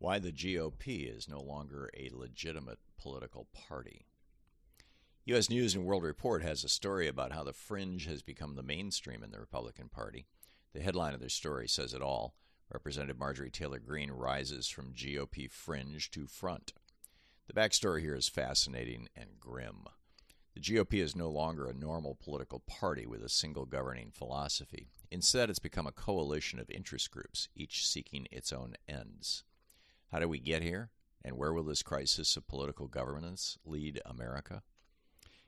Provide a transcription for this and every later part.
Why the GOP is no longer a legitimate political party. U.S. News and World Report has a story about how the fringe has become the mainstream in the Republican Party. The headline of their story says it all. Representative Marjorie Taylor Greene rises from GOP fringe to front. The backstory here is fascinating and grim. The GOP is no longer a normal political party with a single governing philosophy. Instead, it's become a coalition of interest groups, each seeking its own ends. How did we get here? And where will this crisis of political governance lead America?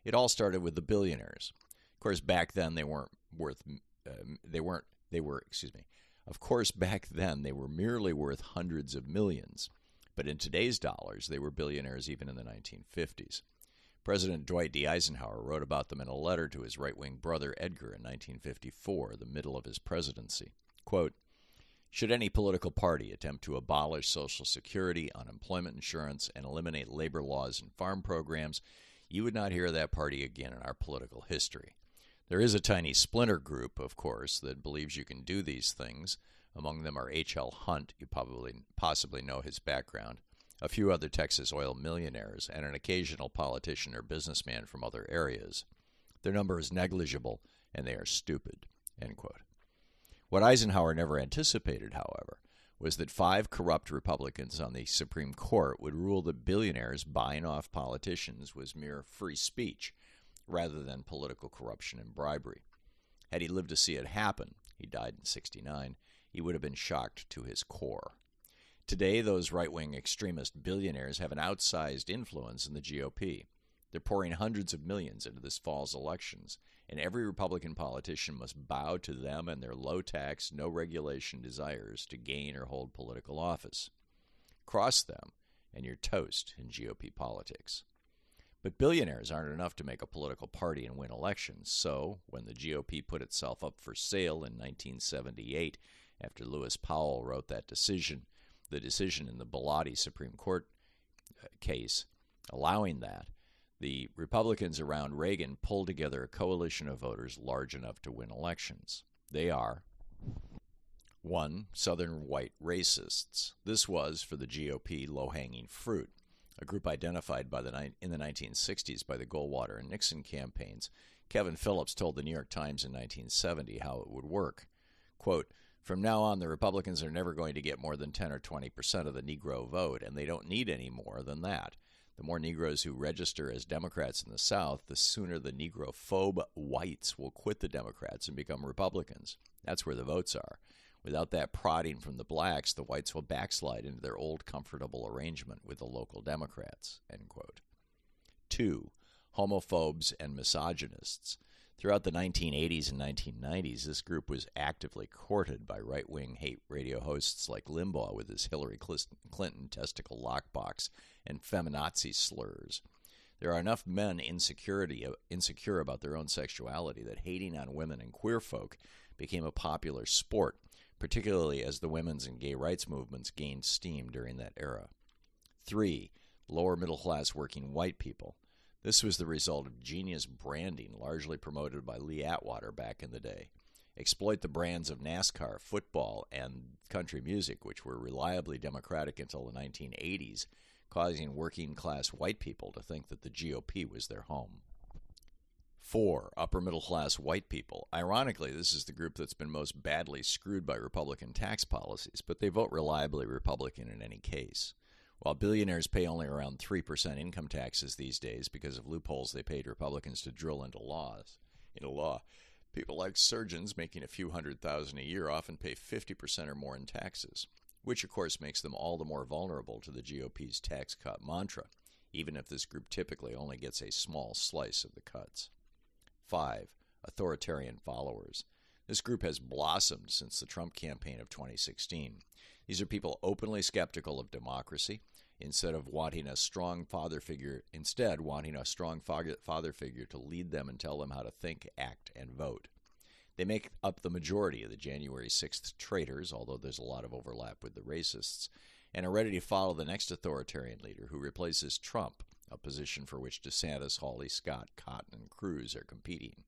It all started with the billionaires. Of course, back then they weren't worth uh, they weren't they were excuse me. Of course, back then they were merely worth hundreds of millions, but in today's dollars they were billionaires even in the 1950s. President Dwight D. Eisenhower wrote about them in a letter to his right wing brother Edgar in 1954, the middle of his presidency. Quote, should any political party attempt to abolish Social Security, unemployment insurance, and eliminate labor laws and farm programs, you would not hear that party again in our political history. There is a tiny splinter group, of course, that believes you can do these things. Among them are H.L. Hunt, you probably possibly know his background, a few other Texas oil millionaires, and an occasional politician or businessman from other areas. Their number is negligible, and they are stupid. End quote. What Eisenhower never anticipated, however, was that five corrupt Republicans on the Supreme Court would rule that billionaires buying off politicians was mere free speech rather than political corruption and bribery. Had he lived to see it happen, he died in 69, he would have been shocked to his core. Today, those right wing extremist billionaires have an outsized influence in the GOP. They're pouring hundreds of millions into this fall's elections, and every Republican politician must bow to them and their low tax, no regulation desires to gain or hold political office. Cross them, and you're toast in GOP politics. But billionaires aren't enough to make a political party and win elections, so when the GOP put itself up for sale in 1978, after Lewis Powell wrote that decision, the decision in the Bellotti Supreme Court uh, case allowing that, the Republicans around Reagan pulled together a coalition of voters large enough to win elections. They are 1. Southern white racists. This was, for the GOP, low hanging fruit. A group identified by the, in the 1960s by the Goldwater and Nixon campaigns. Kevin Phillips told the New York Times in 1970 how it would work. Quote, from now on, the Republicans are never going to get more than 10 or 20 percent of the Negro vote, and they don't need any more than that. The more Negroes who register as Democrats in the South, the sooner the Negrophobe whites will quit the Democrats and become Republicans. That's where the votes are. Without that prodding from the blacks, the whites will backslide into their old comfortable arrangement with the local Democrats. End quote. Two, homophobes and misogynists. Throughout the 1980s and 1990s, this group was actively courted by right wing hate radio hosts like Limbaugh with his Hillary Clinton testicle lockbox and feminazi slurs. There are enough men insecurity, insecure about their own sexuality that hating on women and queer folk became a popular sport, particularly as the women's and gay rights movements gained steam during that era. 3. Lower middle class working white people. This was the result of genius branding, largely promoted by Lee Atwater back in the day. Exploit the brands of NASCAR, football, and country music, which were reliably Democratic until the 1980s, causing working class white people to think that the GOP was their home. Four, upper middle class white people. Ironically, this is the group that's been most badly screwed by Republican tax policies, but they vote reliably Republican in any case. While billionaires pay only around 3% income taxes these days because of loopholes they paid Republicans to drill into laws, into law, people like surgeons making a few hundred thousand a year often pay 50% or more in taxes, which of course makes them all the more vulnerable to the GOP's tax cut mantra, even if this group typically only gets a small slice of the cuts. 5. Authoritarian followers. This group has blossomed since the Trump campaign of 2016. These are people openly skeptical of democracy, instead of wanting a strong father figure, instead wanting a strong father figure to lead them and tell them how to think, act, and vote. They make up the majority of the January 6th traitors, although there's a lot of overlap with the racists, and are ready to follow the next authoritarian leader who replaces Trump, a position for which DeSantis, Hawley, Scott, Cotton, and Cruz are competing.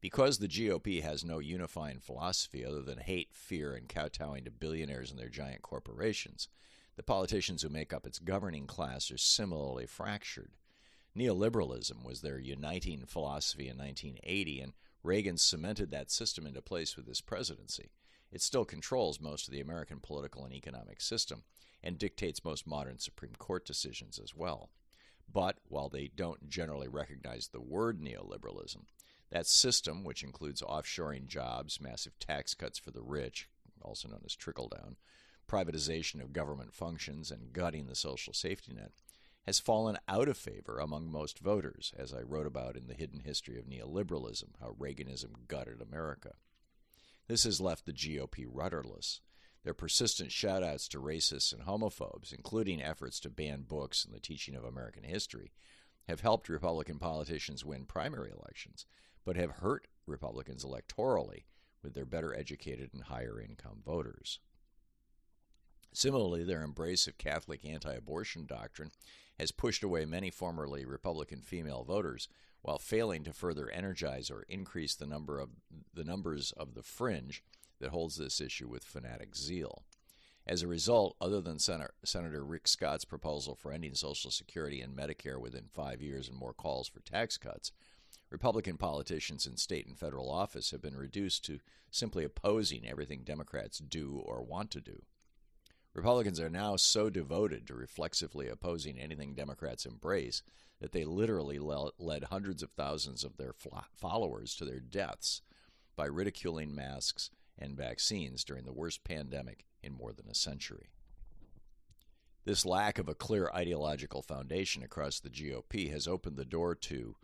Because the GOP has no unifying philosophy other than hate, fear, and kowtowing to billionaires and their giant corporations, the politicians who make up its governing class are similarly fractured. Neoliberalism was their uniting philosophy in 1980, and Reagan cemented that system into place with his presidency. It still controls most of the American political and economic system and dictates most modern Supreme Court decisions as well. But while they don't generally recognize the word neoliberalism, that system, which includes offshoring jobs, massive tax cuts for the rich, also known as trickle down, privatization of government functions, and gutting the social safety net, has fallen out of favor among most voters, as I wrote about in The Hidden History of Neoliberalism How Reaganism Gutted America. This has left the GOP rudderless. Their persistent shoutouts to racists and homophobes, including efforts to ban books and the teaching of American history, have helped Republican politicians win primary elections, but have hurt Republicans electorally with their better educated and higher income voters. Similarly, their embrace of Catholic anti abortion doctrine has pushed away many formerly Republican female voters while failing to further energize or increase the number of the numbers of the fringe that holds this issue with fanatic zeal. As a result, other than Senator, Senator Rick Scott's proposal for ending Social Security and Medicare within five years and more calls for tax cuts, Republican politicians in state and federal office have been reduced to simply opposing everything Democrats do or want to do. Republicans are now so devoted to reflexively opposing anything Democrats embrace that they literally led hundreds of thousands of their followers to their deaths by ridiculing masks and vaccines during the worst pandemic in more than a century. This lack of a clear ideological foundation across the GOP has opened the door to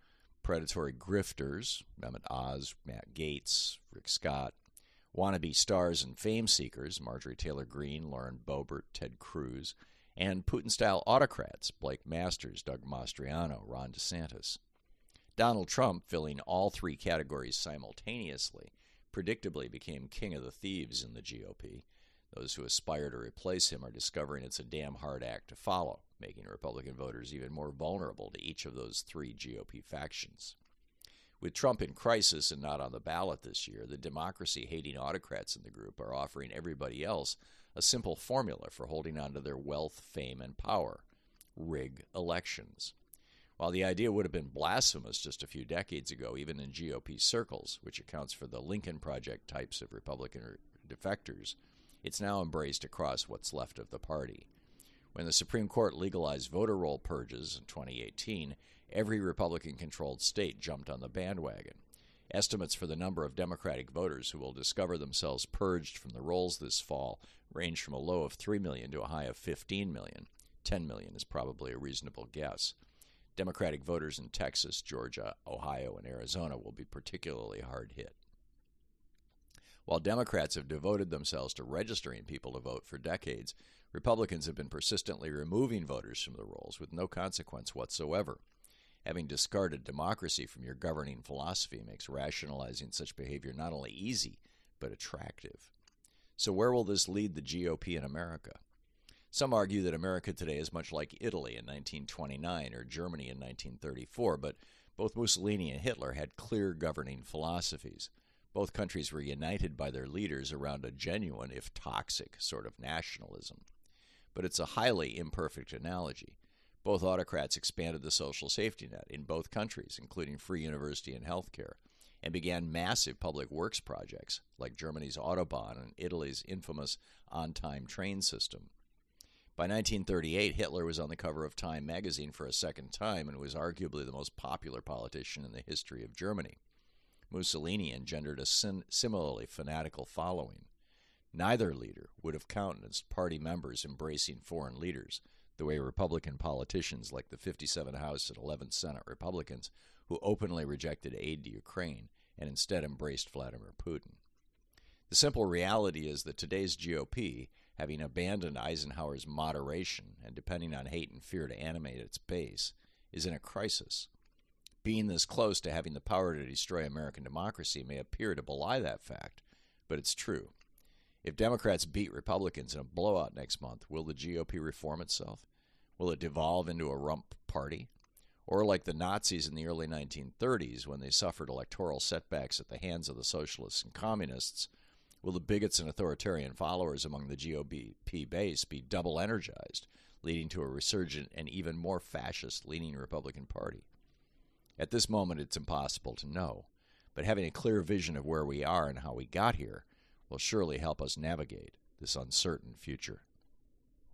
predatory grifters, Mehmet Oz, Matt Gaetz, Rick Scott, wannabe stars and fame seekers, Marjorie Taylor Greene, Lauren Boebert, Ted Cruz, and Putin style autocrats, Blake Masters, Doug Mastriano, Ron DeSantis. Donald Trump, filling all three categories simultaneously, predictably became king of the thieves in the GOP. Those who aspire to replace him are discovering it's a damn hard act to follow, making Republican voters even more vulnerable to each of those three GOP factions. With Trump in crisis and not on the ballot this year, the democracy hating autocrats in the group are offering everybody else a simple formula for holding on to their wealth, fame, and power rig elections. While the idea would have been blasphemous just a few decades ago, even in GOP circles, which accounts for the Lincoln Project types of Republican defectors, it's now embraced across what's left of the party. When the Supreme Court legalized voter roll purges in 2018, every Republican controlled state jumped on the bandwagon. Estimates for the number of Democratic voters who will discover themselves purged from the rolls this fall range from a low of 3 million to a high of 15 million. 10 million is probably a reasonable guess. Democratic voters in Texas, Georgia, Ohio, and Arizona will be particularly hard hit. While Democrats have devoted themselves to registering people to vote for decades, Republicans have been persistently removing voters from the rolls with no consequence whatsoever. Having discarded democracy from your governing philosophy makes rationalizing such behavior not only easy, but attractive. So, where will this lead the GOP in America? Some argue that America today is much like Italy in 1929 or Germany in 1934, but both Mussolini and Hitler had clear governing philosophies. Both countries were united by their leaders around a genuine, if toxic, sort of nationalism. But it's a highly imperfect analogy. Both autocrats expanded the social safety net in both countries, including free university and health care, and began massive public works projects like Germany's Autobahn and Italy's infamous on time train system. By 1938, Hitler was on the cover of Time magazine for a second time and was arguably the most popular politician in the history of Germany. Mussolini engendered a sin- similarly fanatical following. Neither leader would have countenanced party members embracing foreign leaders, the way Republican politicians like the 57 House and 11 Senate Republicans, who openly rejected aid to Ukraine and instead embraced Vladimir Putin. The simple reality is that today's GOP having abandoned Eisenhower's moderation and depending on hate and fear to animate its base, is in a crisis. Being this close to having the power to destroy American democracy may appear to belie that fact, but it's true. If Democrats beat Republicans in a blowout next month, will the GOP reform itself? Will it devolve into a rump party? Or like the Nazis in the early 1930s when they suffered electoral setbacks at the hands of the socialists and communists, will the bigots and authoritarian followers among the GOP base be double energized, leading to a resurgent and even more fascist leaning Republican Party? At this moment, it's impossible to know, but having a clear vision of where we are and how we got here will surely help us navigate this uncertain future.